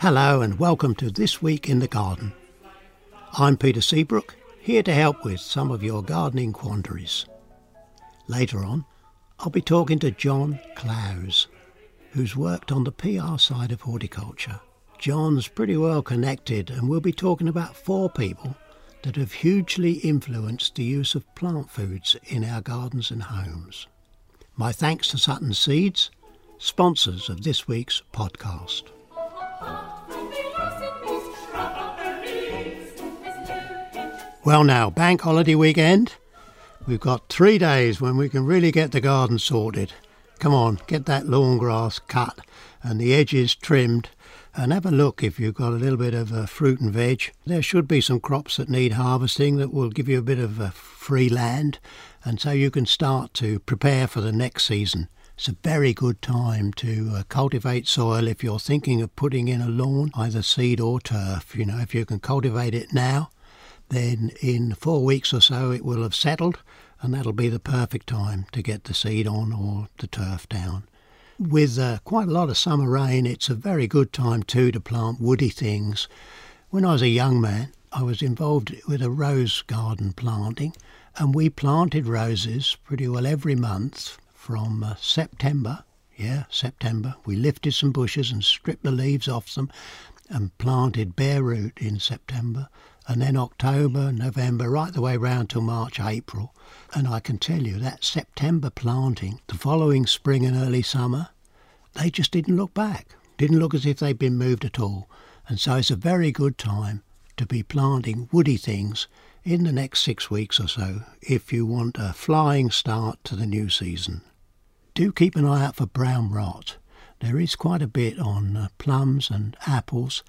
Hello and welcome to This Week in the Garden. I'm Peter Seabrook, here to help with some of your gardening quandaries. Later on, I'll be talking to John Clowes, who's worked on the PR side of horticulture. John's pretty well connected, and we'll be talking about four people that have hugely influenced the use of plant foods in our gardens and homes. My thanks to Sutton Seeds, sponsors of this week's podcast. Well, now, bank holiday weekend. We've got three days when we can really get the garden sorted. Come on, get that lawn grass cut and the edges trimmed and have a look if you've got a little bit of uh, fruit and veg. There should be some crops that need harvesting that will give you a bit of uh, free land and so you can start to prepare for the next season. It's a very good time to uh, cultivate soil if you're thinking of putting in a lawn, either seed or turf. You know, if you can cultivate it now, then in four weeks or so it will have settled and that'll be the perfect time to get the seed on or the turf down. With uh, quite a lot of summer rain, it's a very good time too to plant woody things. When I was a young man, I was involved with a rose garden planting, and we planted roses pretty well every month from uh, September. Yeah, September. We lifted some bushes and stripped the leaves off them and planted bare root in September and then October, November, right the way round till March, April. And I can tell you that September planting, the following spring and early summer, they just didn't look back. Didn't look as if they'd been moved at all. And so it's a very good time to be planting woody things in the next six weeks or so if you want a flying start to the new season. Do keep an eye out for brown rot. There is quite a bit on uh, plums and apples,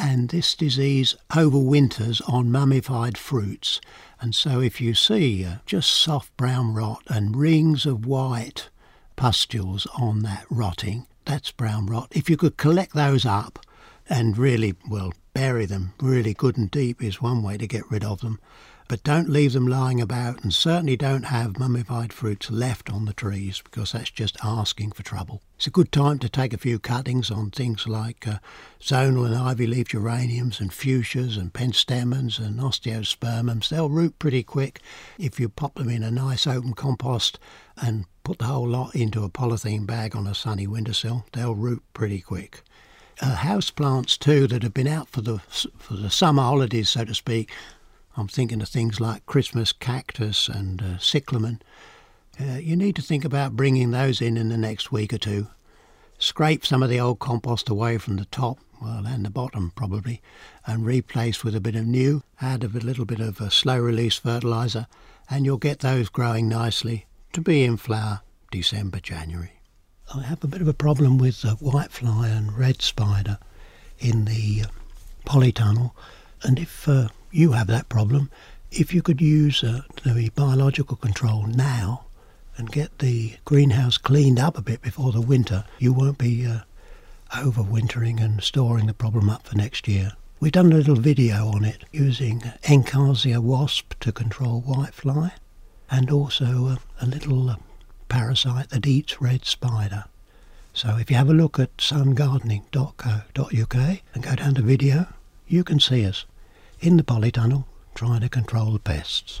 and this disease overwinters on mummified fruits. And so, if you see uh, just soft brown rot and rings of white pustules on that rotting, that's brown rot. If you could collect those up and really, well, bury them really good and deep is one way to get rid of them but don't leave them lying about and certainly don't have mummified fruits left on the trees because that's just asking for trouble. It's a good time to take a few cuttings on things like uh, zonal and ivy leaf geraniums and fuchsias and penstemons and osteospermums. They'll root pretty quick if you pop them in a nice open compost and put the whole lot into a polythene bag on a sunny windowsill. They'll root pretty quick. Uh, house plants too that have been out for the for the summer holidays, so to speak, I'm thinking of things like Christmas cactus and uh, cyclamen. Uh, you need to think about bringing those in in the next week or two. Scrape some of the old compost away from the top, well, and the bottom probably, and replace with a bit of new. Add a little bit of a slow release fertiliser, and you'll get those growing nicely to be in flower December, January. I have a bit of a problem with uh, whitefly and red spider in the uh, polytunnel, and if uh, you have that problem, if you could use uh, the biological control now and get the greenhouse cleaned up a bit before the winter, you won't be uh, overwintering and storing the problem up for next year. We've done a little video on it using Encarsia wasp to control whitefly and also uh, a little uh, parasite that eats red spider. So if you have a look at sungardening.co.uk and go down to video, you can see us in the polytunnel trying to control the pests.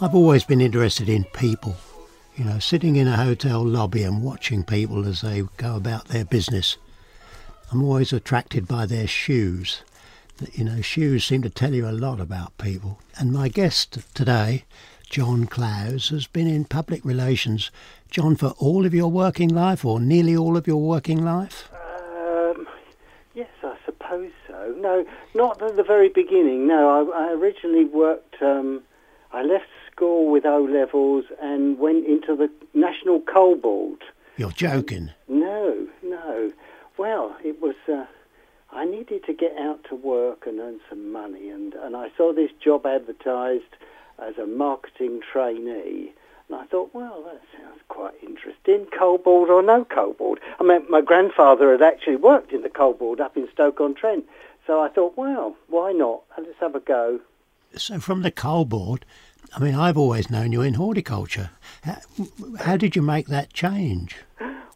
I've always been interested in people. You know, sitting in a hotel lobby and watching people as they go about their business. I'm always attracted by their shoes. You know, shoes seem to tell you a lot about people. And my guest today, John Clowes, has been in public relations. John, for all of your working life, or nearly all of your working life? Um, yes, I suppose so. No, not at the very beginning. No, I, I originally worked. Um, I left school with O levels and went into the National Coal Board. You're joking. No, no. Well, it was. Uh, I needed to get out to work and earn some money, and, and I saw this job advertised as a marketing trainee. And I thought, well, that sounds quite interesting. Coal board or no coal board? I mean, my grandfather had actually worked in the coal board up in Stoke-on-Trent. So I thought, well, why not? Let's have a go. So, from the coal board, I mean, I've always known you in horticulture. How, how did you make that change?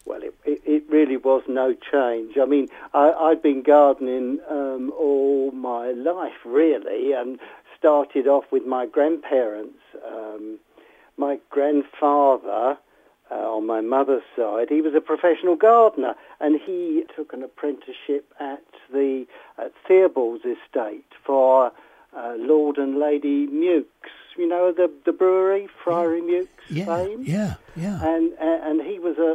Well, it, it, it really was no change. I mean, I, I'd been gardening um, all my life, really, and started off with my grandparents. Um, my grandfather, uh, on my mother's side, he was a professional gardener, and he took an apprenticeship at the at Theobald's estate for uh, Lord and Lady Meux. You know the the brewery, Friary Meux Yeah, fame. yeah, yeah. And and he was a,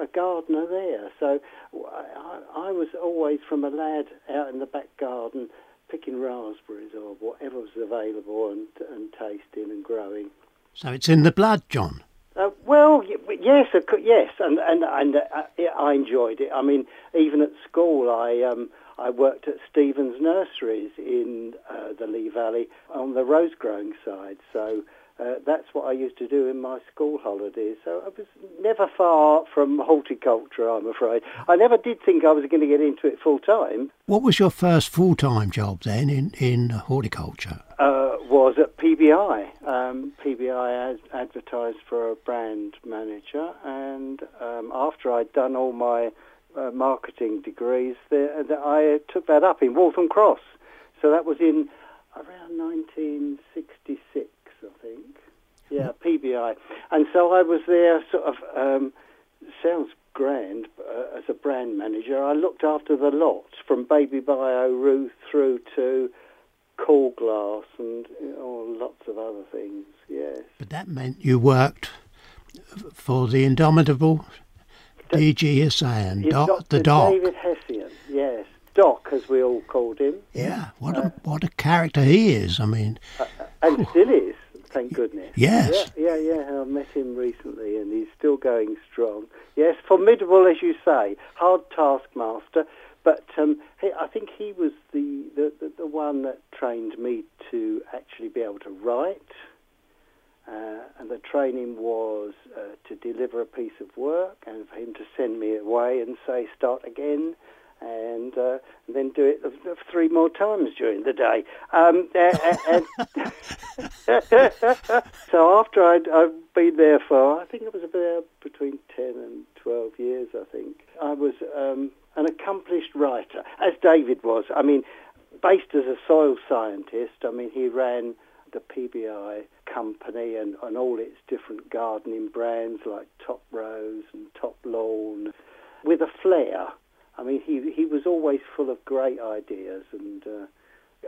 a, a gardener there. So I, I was always from a lad out in the back garden picking raspberries or whatever was available and and tasting and growing. So it's in the blood, John. Uh, well, yes, yes, and and and uh, I enjoyed it. I mean, even at school, I um, I worked at Stevens Nurseries in uh, the Lee Valley on the rose growing side. So uh, that's what I used to do in my school holidays. So I was never far from horticulture. I'm afraid I never did think I was going to get into it full time. What was your first full-time job then in, in horticulture? uh, was at PBI. Um, PBI ad- advertised for a brand manager, and um, after I'd done all my uh, marketing degrees, the, I took that up in Waltham Cross. So that was in around 1966, I think. Yeah, PBI. And so I was there, sort of, um, sounds grand, uh, as a brand manager. I looked after the lot from Baby Bio Ruth through to cool glass and you know, lots of other things. Yes. But that meant you worked for the indomitable D.G. Doc, Dr. the doc. David Hessayon. Yes, Doc, as we all called him, Yeah, what a uh, what a character he is. I mean, uh, uh, and still is. Thank goodness. Yes. Yeah, yeah, yeah. I met him recently, and he's still going strong. Yes, formidable as you say, hard taskmaster. But um, he, I think he was the, the, the, the one that trained me to actually be able to write. Uh, and the training was uh, to deliver a piece of work and for him to send me away and say, start again. and, uh, and then do it three more times during the day. Um, so after I'd, I'd been there for, I think it was about between 10 and 12 years, I think, I was um, an accomplished writer, as David was. I mean, based as a soil scientist, I mean, he ran the PBI company and, and all its different gardening brands like Top Rose and Top Lawn with a flair. I mean, he he was always full of great ideas and uh,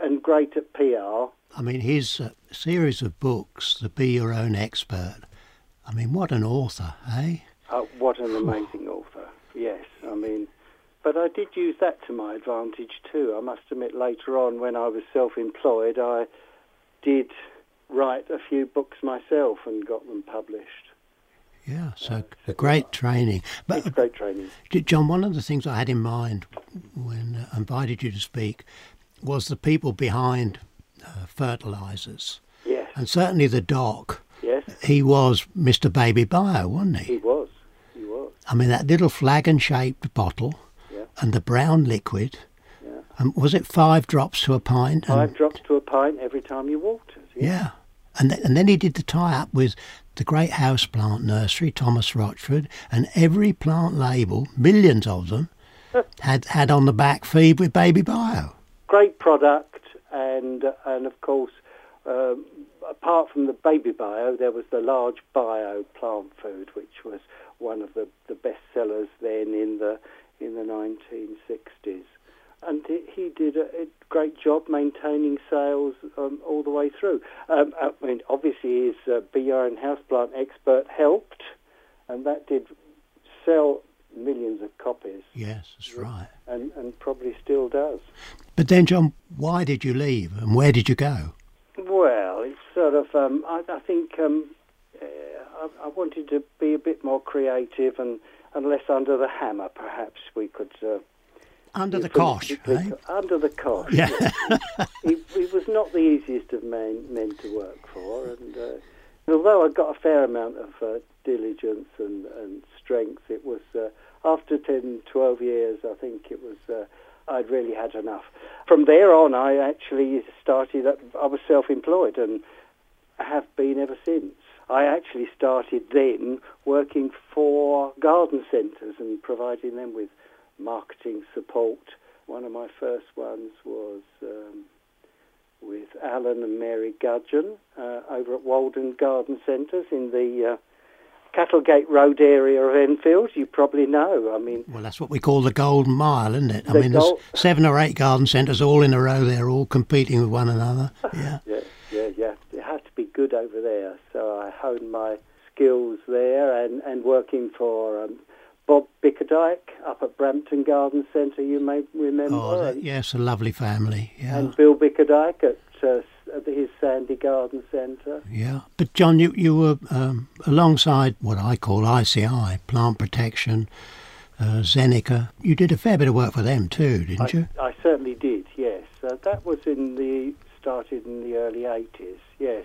and great at PR. I mean, his uh, series of books, the Be Your Own Expert. I mean, what an author, eh? Uh, what an amazing author! Yes, I mean, but I did use that to my advantage too. I must admit, later on, when I was self-employed, I did write a few books myself and got them published. Yeah, so uh, a great training. But it's great training. Uh, John, one of the things I had in mind when I invited you to speak was the people behind uh, fertilisers. Yes. And certainly the doc. Yes. He was Mr. Baby Bio, wasn't he? He was. He was. I mean, that little flagon-shaped bottle yeah. and the brown liquid. And was it five drops to a pint? Five drops to a pint every time you watered. Yeah. yeah. And, th- and then he did the tie-up with the great houseplant nursery, Thomas Rochford, and every plant label, millions of them, had had on the back feed with Baby Bio. Great product, and and of course, um, apart from the Baby Bio, there was the large Bio plant food, which was one of the, the best sellers then in the in the 1960s and he did a, great job maintaining sales um, all the way through. Um, I mean, obviously, his uh, BR and houseplant expert helped, and that did sell millions of copies. Yes, that's right. And, and probably still does. But then, John, why did you leave and where did you go? Well, it's sort of, um, I, I, think um, uh, I, I, wanted to be a bit more creative and, and less under the hammer, perhaps we could. Uh, under the cosh? Under the cosh. Yeah. he, he, was not the easiest of men, men to work for, and uh, although I got a fair amount of uh, diligence and, and strength, it was uh, after 10, 12 years, I think it was. Uh, I'd really had enough. From there on, I actually started. I was self-employed and have been ever since. I actually started then working for garden centres and providing them with marketing support. One of my first ones was um, with Alan and Mary Gudgeon uh, over at Walden Garden Centres in the uh, Cattlegate Road area of Enfield. You probably know. I mean, well, that's what we call the Golden Mile, isn't it? I mean, there's seven or eight garden centres all in a row. They're all competing with one another. Yeah, yeah, yeah, yeah. It has to be good over there. So I honed my skills there, and and working for um, Bob Bickerdike up at Brampton Garden Centre, you may remember. Oh, yes, a lovely family. Yeah. And Bill Bickerdike at, uh, at his Sandy Garden Centre. Yeah, but John, you you were um, alongside what I call ICI, Plant Protection, uh, Zeneca. You did a fair bit of work for them too, didn't I, you? I certainly did. Yes, uh, that was in the started in the early eighties. Yes,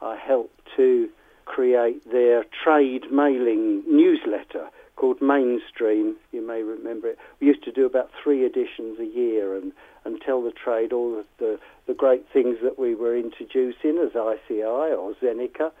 I helped to create their trade mailing newsletter called Mainstream. You may remember it. We used to do about three editions a year and, and tell the trade all of the, the great things that we were introducing as ICI or Zeneca.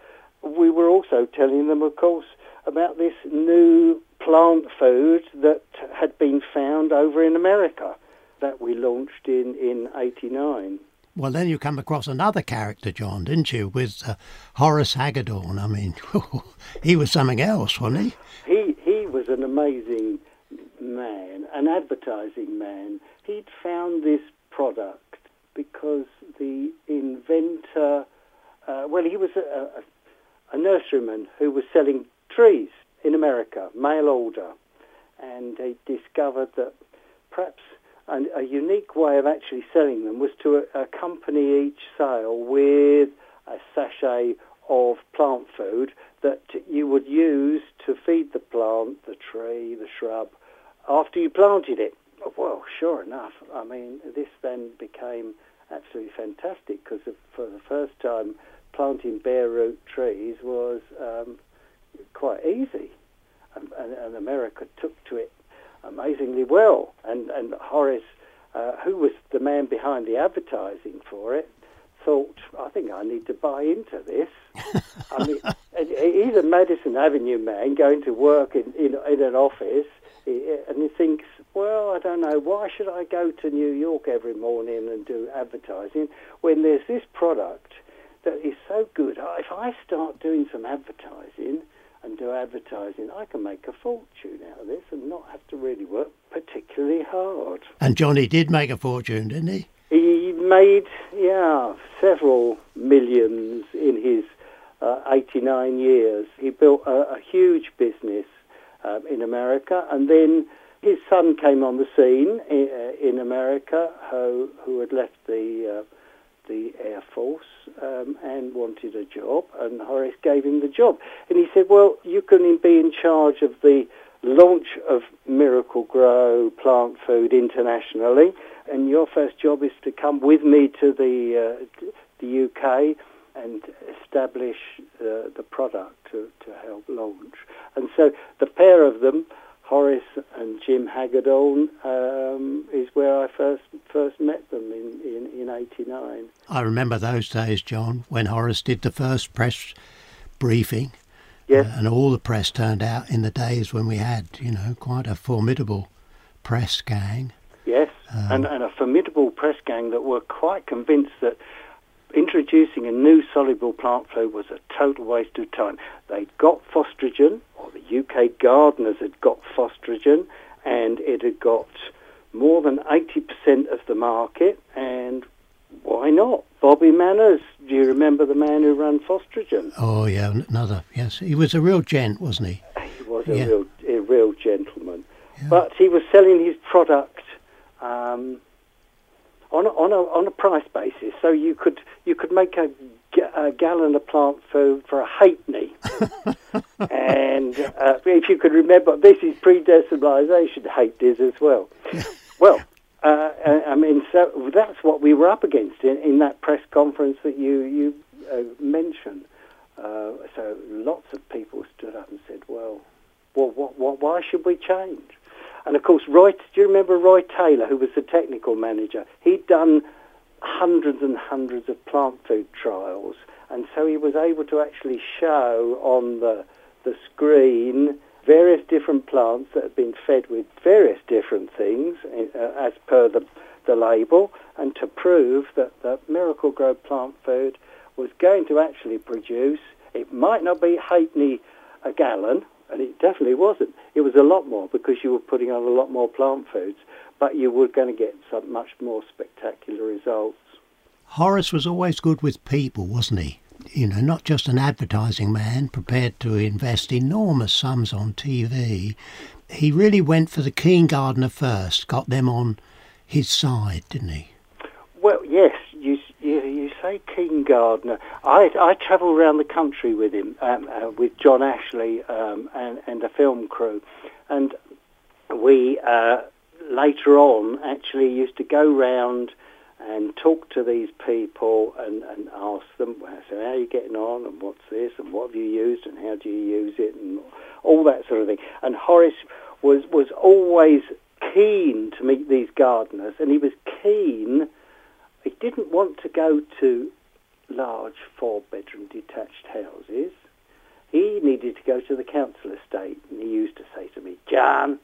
We were also telling them, of course, about this new plant food that had been found over in America that we launched in, in 89. Well, then you come across another character, John, didn't you, with uh, Horace Hagedorn? I mean, he was something else, wasn't he? He was an amazing man, an advertising man. He'd found this product because the inventor, uh, well, he was a, a, a nurseryman who was selling trees in America, mail order, and he discovered that perhaps an, a unique way of actually selling them was to accompany each sale with a sachet of plant food that you would use to feed the plant, the tree, the shrub, after you planted it. Well, sure enough, I mean, this then became absolutely fantastic because for the first time, planting bare root trees was um, quite easy. And, and, and, America took to it amazingly well. And, and Horace, uh, who was the man behind the advertising for it, thought, I think I need to buy into this. I mean, he's a Madison Avenue man going to work in, in, in an office, and he thinks, well, I don't know, why should I go to New York every morning and do advertising when there's this product that is so good? If I start doing some advertising and do advertising, I can make a fortune out of this and not have to really work particularly hard. And Johnny did make a fortune, didn't he? He made, yeah, several millions in his uh, 89 years. He built a, a huge business um, in America, and then his son came on the scene in, uh, in America, who, who had left the uh, the Air Force um, and wanted a job, and Horace gave him the job. And he said, "Well, you can be in charge of the launch of Miracle-Gro plant food internationally, and your first job is to come with me to the uh, the UK." and establish uh, the product to, to help launch. And so the pair of them, Horace and Jim Hagedorn, um, is where I first first met them in, in, in 89. I remember those days, John, when Horace did the first press briefing. Yes. Uh, and all the press turned out in the days when we had, you know, quite a formidable press gang. Um, and, and a formidable press gang that were quite convinced that introducing a new soluble plant food was a total waste of time. They'd got Phostrogen, or the UK gardeners had got Phostrogen, and it had got more than 80% of the market, and why not? Bobby Manners, do you remember the man who ran Phostrogen? Oh, yeah, another, yes. He was a real gent, wasn't he? He was a, yeah. real, a real gentleman. Yeah. But he was selling his product um, on a, on a on a price basis. So you could you could make a, a gallon of plant food for a halfpenny. and uh, if you could remember, this is pre-decimalisation halfpennies as well. well, uh, I mean, so that's what we were up against in, in that press conference that you you uh, mentioned. Uh, so lots of people stood up and said, "Well, well, what, what, why should we change?" And of course, Roy, do you remember Roy Taylor, who was the technical manager? He'd done hundreds and hundreds of plant food trials, and so he was able to actually show on the the screen various different plants that had been fed with various different things uh, as per the the label, and to prove that the Miracle-Gro plant food was going to actually produce. It might not be halfpenny a gallon, and it definitely wasn't. It was a lot more because you were putting on a lot more plant foods, but you were going to get some much more spectacular results. Horace was always good with people, wasn't he? You know, not just an advertising man prepared to invest enormous sums on TV. He really went for the keen gardener first, got them on his side, didn't he? Well, yes, you, you, you say keen gardener. I, I travel around the country with him, um, uh, with John Ashley um, and, and a film crew. And we uh, later on actually used to go round and talk to these people and, and ask them, so how are you getting on and what's this and what have you used and how do you use it and all that sort of thing. And Horace was, was always keen to meet these gardeners and he was keen he didn't want to go to large four-bedroom detached houses. He needed to go to the council estate, and he used to say to me, "John,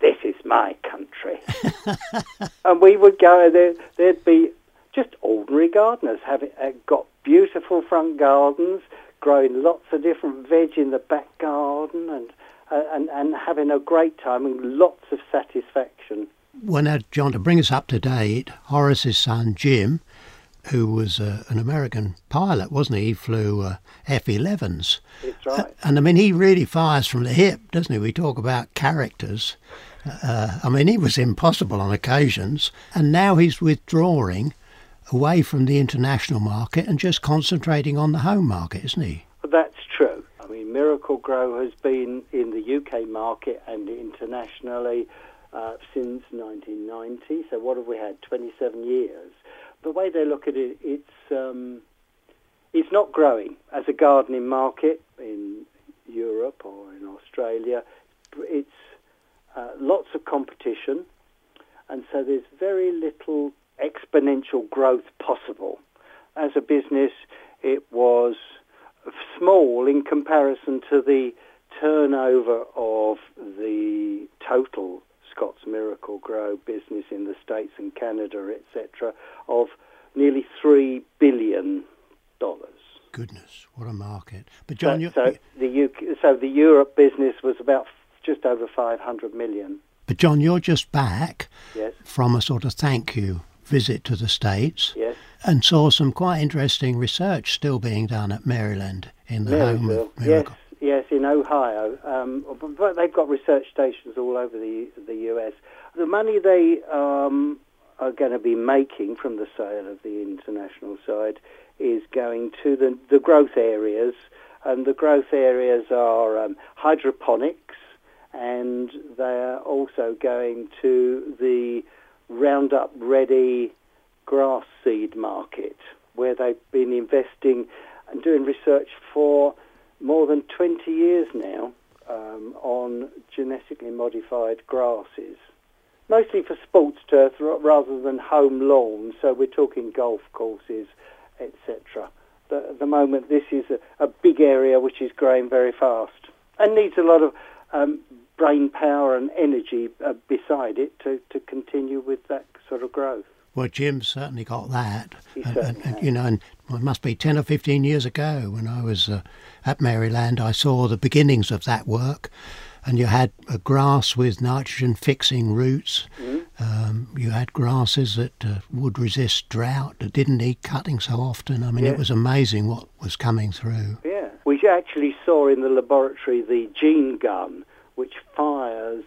this is my country." and we would go there. There'd be just ordinary gardeners having uh, got beautiful front gardens, growing lots of different veg in the back garden, and uh, and and having a great time and lots of satisfaction well, now, John, to bring us up to date, Horace's son Jim, who was uh, an American pilot, wasn't he? He flew uh, F-11s. That's right. Uh, and I mean, he really fires from the hip, doesn't he? We talk about characters. Uh, I mean, he was impossible on occasions, and now he's withdrawing away from the international market and just concentrating on the home market, isn't he? That's true. I mean, Miracle-Gro has been in the UK market and internationally uh, since 1990. So what have we had? 27 years. The way they look at it, it's um, it's not growing as a gardening market in Europe or in Australia. It's uh, lots of competition. and so there's very little exponential growth possible. As a business, it was small in comparison to the turnover of the Scott's Miracle-Gro business in the States and Canada, etc., of nearly $3 billion. Goodness, what a market! But John, so, so the UK, so the Europe business was about just over 500 million. But John, you're just back yes. from a sort of thank you visit to the States. Yes. And saw some quite interesting research still being done at Marysville in the home of Miracle. Yes, yes, in Ohio. Um, but they've got research stations all over the the US. The money they um, are going to be making from the sale of the international side is going to the, the growth areas, and the growth areas are um, hydroponics, and they're also going to the Roundup Ready grass seed market, where they've been investing and doing research for more than 20 years now um, on genetically modified grasses mostly for sports turf rather than home lawns. So we're talking golf courses, etc. But At the moment, this is a, a, big area which is growing very fast and needs a lot of um, brain power and energy uh, beside it to, to continue with that sort of growth. Well, Jim's certainly got that. And, certainly and, you know, and it must be 10 or 15 years ago when I was uh, at Marysville, I saw the beginnings of that work and you had a grass with nitrogen fixing roots. Mm-hmm. Um, you had grasses that uh, would resist drought, that didn't need cutting so often. I mean, yeah. it was amazing what was coming through. Yeah, we actually saw in the laboratory the gene gun, which fires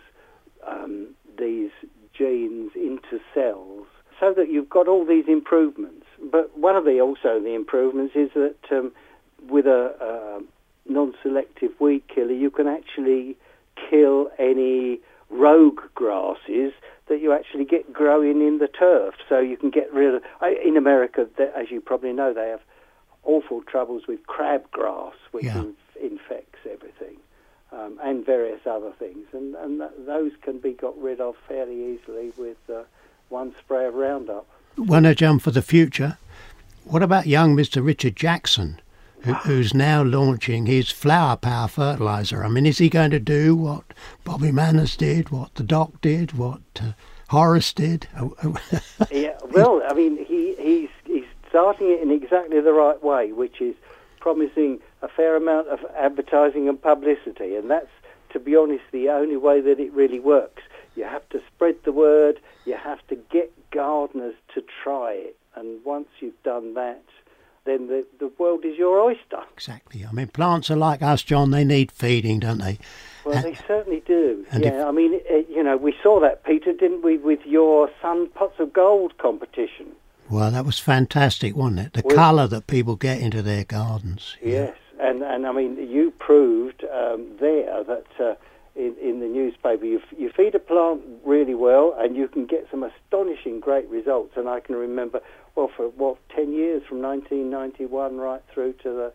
um, these genes into cells, so that you've got all these improvements. But one of the also the improvements is that um, with a, a non-selective weed killer, you can actually kill any rogue grasses that you actually get growing in the turf. So you can get rid of. In America, as you probably know, they have awful troubles with crabgrass, which yeah. infects everything, um, and various other things. And, and th- those can be got rid of fairly easily with uh, one spray of Roundup. When I jump for the future, what about young Mr. Richard Jackson? Who, who's now launching his flower power fertilizer. I mean, is he going to do what Bobby Manners did, what the Doc did, what uh, Horace did? yeah, well, I mean, he, he's he's starting it in exactly the right way, which is promising a fair amount of advertising and publicity, and that's, to be honest, the only way that it really works. You have to spread the word. You have to get gardeners to try it, and once you've done that, then the, the world is your oyster. Exactly. I mean, plants are like us, John. They need feeding, don't they? Well, and, they certainly do. Yeah, if- I mean, it, you know, we saw that, Peter, didn't we, with your Sun Pots of Gold competition? Well, that was fantastic, wasn't it? The Well- colour that people get into their gardens. Yes, and and I mean, you proved um, there that uh, in, in the newspaper you, f- you feed a plant really well, and you can get some astonishing great results. And I can remember, well, for what ten years from 1991 right through to the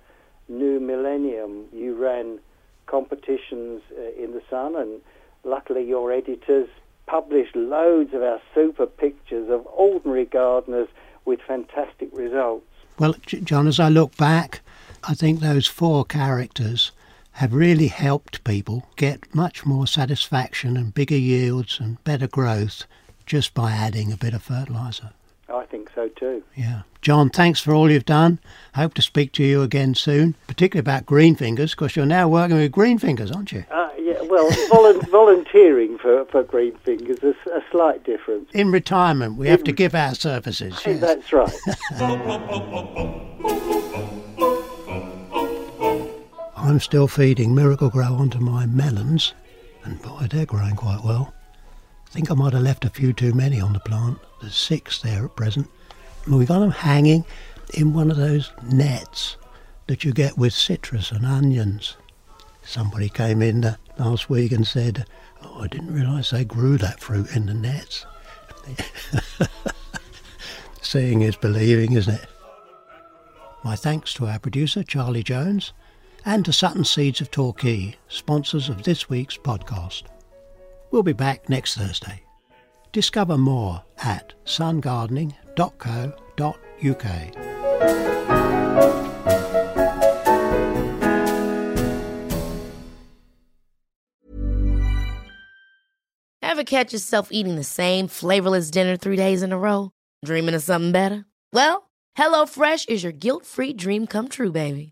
new millennium, you ran competitions uh, in the Sun, and luckily your editors published loads of our super pictures of ordinary gardeners with fantastic results. Well, John, as I look back, I think those four characters have really helped people get much more satisfaction and bigger yields and better growth just by adding a bit of fertiliser. I think so too. Yeah. John, thanks for all you've done. Hope to speak to you again soon, particularly about green fingers, because you're now working with green fingers, aren't you? Uh, yeah, well, volun- volunteering for, for Green Fingers is a slight difference. In retirement, we have to give our services. Yes. That's right. I'm still feeding Miracle-Gro onto my melons, and boy, they're growing quite well. I think I might have left a few too many on the plant. There's six there at present. And we've got them hanging in one of those nets that you get with citrus and onions. Somebody came in last week and said, Oh, I didn't realise they grew that fruit in the nets. Seeing is believing, isn't it? My thanks to our producer, Charlie Jones, and to Sutton Seeds of Torquay, sponsors of this week's podcast. We'll be back next Thursday. Discover more at sungardening.co.uk. Ever catch yourself eating the same flavorless dinner three days in a row? Dreaming of something better? Well, HelloFresh is your guilt free dream come true, baby.